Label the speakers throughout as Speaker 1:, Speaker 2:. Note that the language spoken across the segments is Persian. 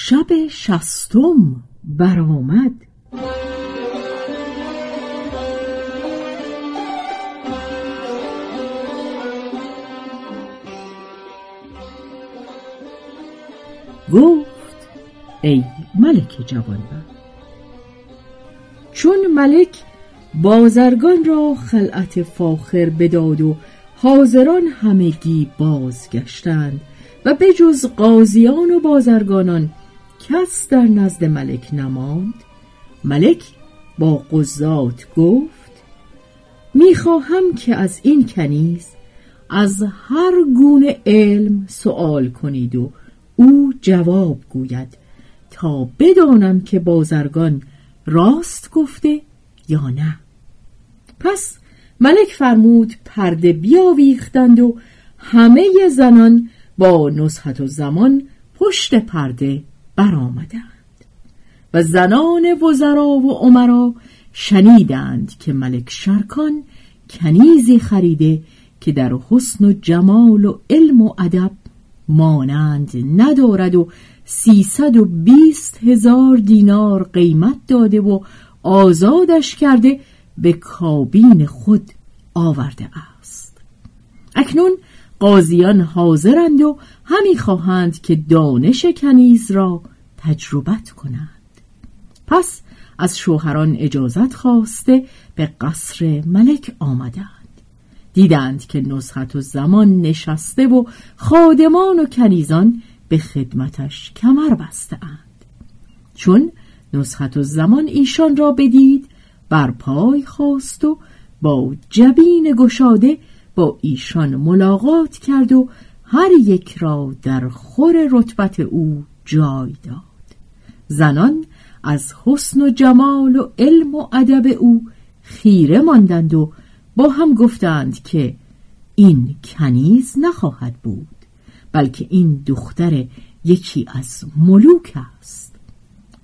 Speaker 1: شب شستم برآمد. گفت ای ملک جوانبخت چون ملک بازرگان را خلعت فاخر بداد و حاضران همگی بازگشتند و به جز قاضیان و بازرگانان کس در نزد ملک نماند. ملک با قضات گفت می‌خواهم که از این کنیز از هر گونه علم سوال کنید و او جواب گوید تا بدانم که بازرگان راست گفته یا نه. پس ملک فرمود پرده بیاویختند و همه زنان با نصحت و زمان پشت پرده برآمدند. و زنان وزرا و عمرا شنیدند که ملک شرکان کنیزی خریده که در حسن و جمال و علم و ادب مانند ندارد و سیصد و بیست هزار دینار قیمت داده و آزادش کرده به کابین خود آورده است. اکنون قاضیان حاضرند و همی خواهند که دانش کنیز را تجربت کنند پس از شوهران اجازت خواسته به قصر ملک آمدند دیدند که نصحت و زمان نشسته و خادمان و کنیزان به خدمتش کمر بسته اند. چون نصحت و زمان ایشان را بدید بر پای خواست و با جبین گشاده با ایشان ملاقات کرد و هر یک را در خور رتبت او جای داد. زنان از حسن و جمال و علم و ادب او خیره ماندند و با هم گفتند که این کنیز نخواهد بود بلکه این دختر یکی از ملوک است.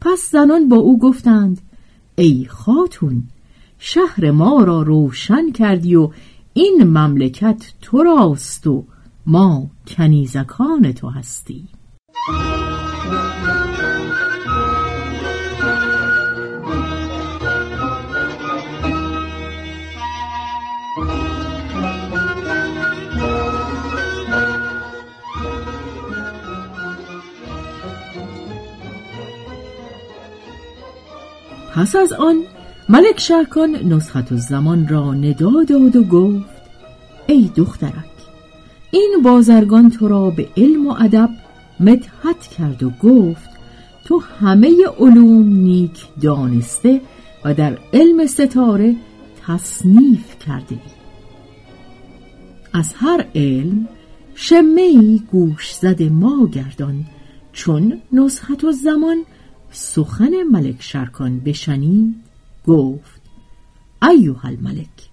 Speaker 1: پس زنان با او گفتند ای خاتون شهر ما را روشن کردی و این مملکت تو راست و ما کنیزکان تو هستیم پس از آن ملک شرکان نسخت و زمان را ندا داد و گفت ای دخترک این بازرگان تو را به علم و ادب مدحت کرد و گفت تو همه علوم نیک دانسته و در علم ستاره تصنیف کرده. از هر علم شمه گوش زد ما گردان چون نصحت و زمان سخن ملک شرکان بشنید گفت ایوه الملک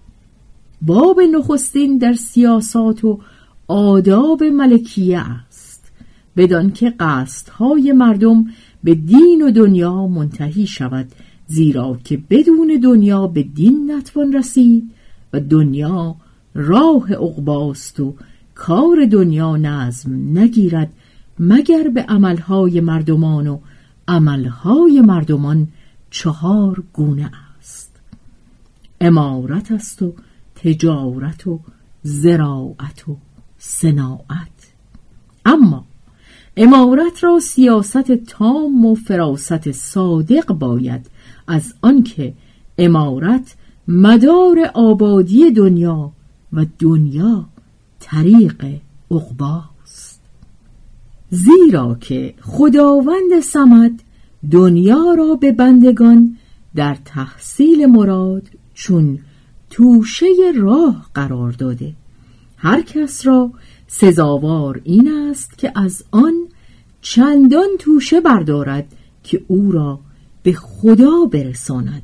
Speaker 1: باب نخستین در سیاسات و آداب ملکیه است بدان که قصدهای مردم به دین و دنیا منتهی شود زیرا که بدون دنیا به دین نتوان رسید و دنیا راه عقباست و کار دنیا نظم نگیرد مگر به عملهای مردمان و عملهای مردمان چهار گونه امارت است و تجارت و زراعت و صناعت. اما امارت را سیاست تام و فراست صادق باید از آنکه امارت مدار آبادی دنیا و دنیا طریق عقباست زیرا که خداوند سمد دنیا را به بندگان در تحصیل مراد چون توشه راه قرار داده. هر کس را سزاوار این است که از آن چندان توشه بردارد که او را به خدا برساند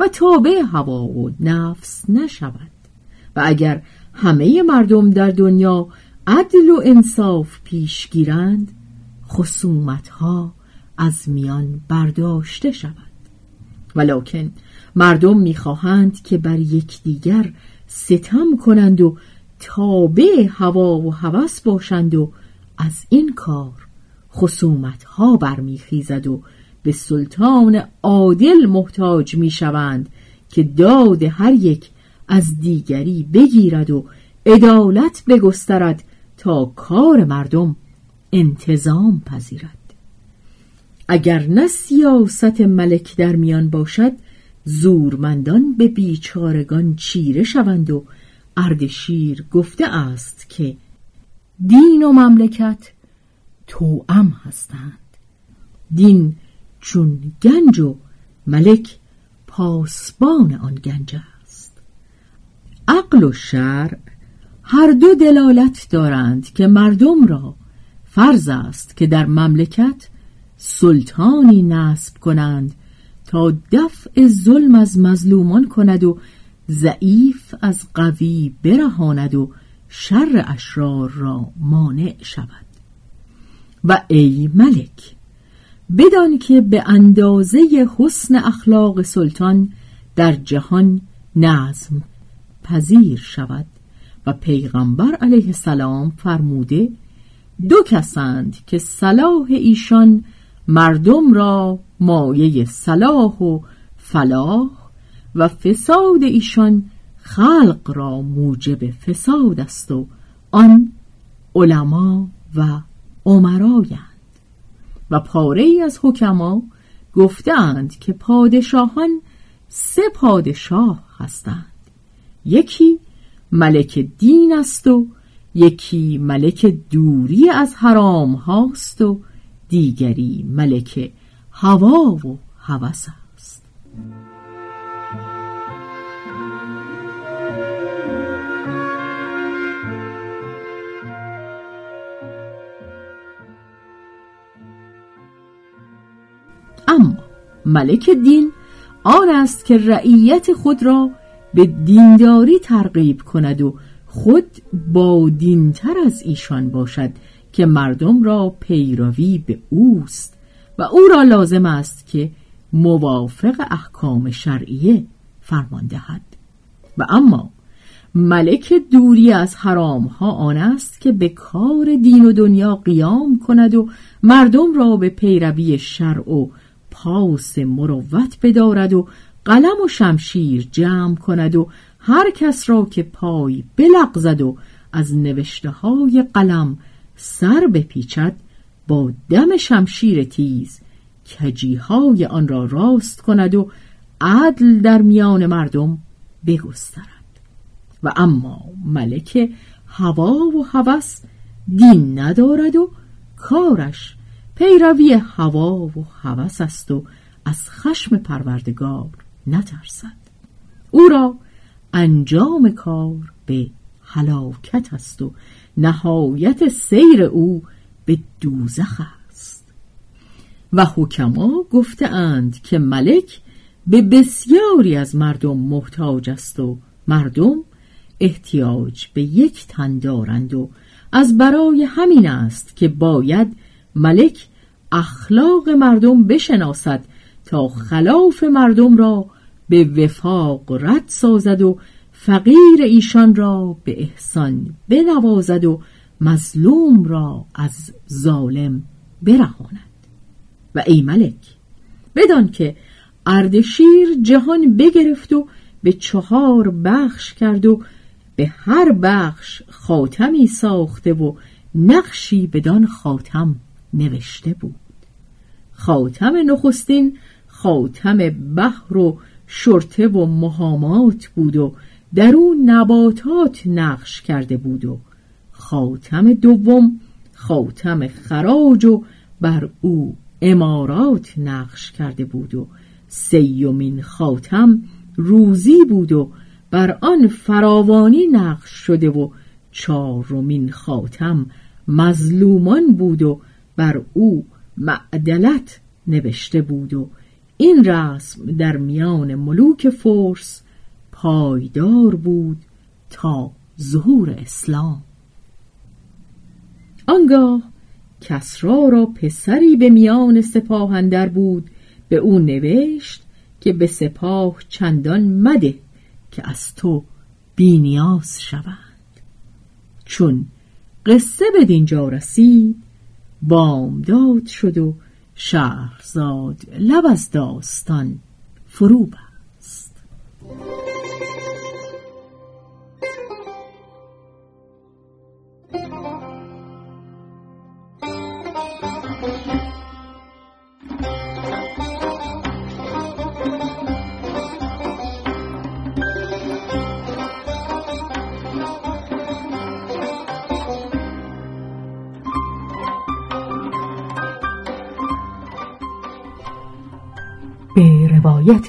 Speaker 1: و تابع هوا و نفس نشود. و اگر همه مردم در دنیا عدل و انصاف پیش گیرند خصومت ها از میان برداشته شود ولکن مردم می‌خواهند که بر یکدیگر ستم کنند و تابع هوا و هوس باشند و از این کار خصومت ها برمیخیزد و به سلطان عادل محتاج می‌شوند که داد هر یک از دیگری بگیرد و عدالت بگسترد تا کار مردم انتظام پذیرد. اگر نه سیاست ملک در میان باشد زورمندان به بیچارگان چیره شوند و اردشیر گفته است که دین و مملکت توام هستند. دین چون گنج و ملک پاسبان آن گنج است. عقل و شرع هر دو دلالت دارند که مردم را فرض است که در مملکت سلطانی نصب کنند تا دفع ظلم از مظلومان کند و ضعیف از قوی برهاند و شر اشرار را مانع شود. و ای ملک بدان که به اندازه حسن اخلاق سلطان در جهان نظم پذیر شود و پیغمبر علیه السلام فرموده دو کسند که صلاح ایشان مردم را مایه صلاح و فلاح و فساد ایشان خلق را موجب فساد است و آن علما و عمرایند. و پاره ای از حکما گفتند که پادشاهان سه پادشاه هستند. یکی ملک دین است و یکی ملک دوری از حرام هاست و دیگری ملک هوا و هوس است. اما ملک دین آن است که رعیت خود را به دینداری ترغیب کند و خود با دینتر از ایشان باشد. که مردم را پیروی به اوست و او را لازم است که موافق احکام شرعیه فرمان دهد. و اما ملک دوری از حرام ها آن است که به کار دین و دنیا قیام کند و مردم را به پیروی شرع و پاس مروت بدارد و قلم و شمشیر جمع کند و هر کس را که پای بلغزد و از نوشته های قلم سر بپیچد با دم شمشیر تیز کجیهای آن را راست کند و عدل در میان مردم بگسترد. و اما ملک هوا و هوس دین ندارد و کارش پیروی هوا و هوس است و از خشم پروردگار نترسد. او را انجام کار به هلاکت است و نهایت سیر او به دوزخ است. و حکما گفتهاند که ملک به بسیاری از مردم محتاج است و مردم احتیاج به یک تن دارند و از برای همین است که باید ملک اخلاق مردم بشناسد تا خلاف مردم را به وفاق رد سازد و فقیر ایشان را به احسان بنوازد و مظلوم را از ظالم برهاند. و ای ملک بدان که اردشیر جهان بگرفت و به چهار بخش کرد و به هر بخش خاتمی ساخته و نقشی بدان خاتم نوشته بود. خاتم نخستین خاتم بحر و شرطه و مهامات بود و در او نباتات نقش کرده بود و خاتم دوم خاتم خراج و بر او امارات نقش کرده بود و سیومین خاتم روزی بود و بر آن فراوانی نقش شده و چهارمین خاتم مظلومان بود و بر او معدلت نوشته بود و این رسم در میان ملوک فرس پایدار بود تا ظهور اسلام. آنگاه کسرا را پسری به میان سپاه اندر بود به او نوشت که به سپاه چندان مده که از تو بینیاز شوند. چون قصه به دینجا رسید بامداد شد و شهرزاد لب از داستان فرو
Speaker 2: به روایت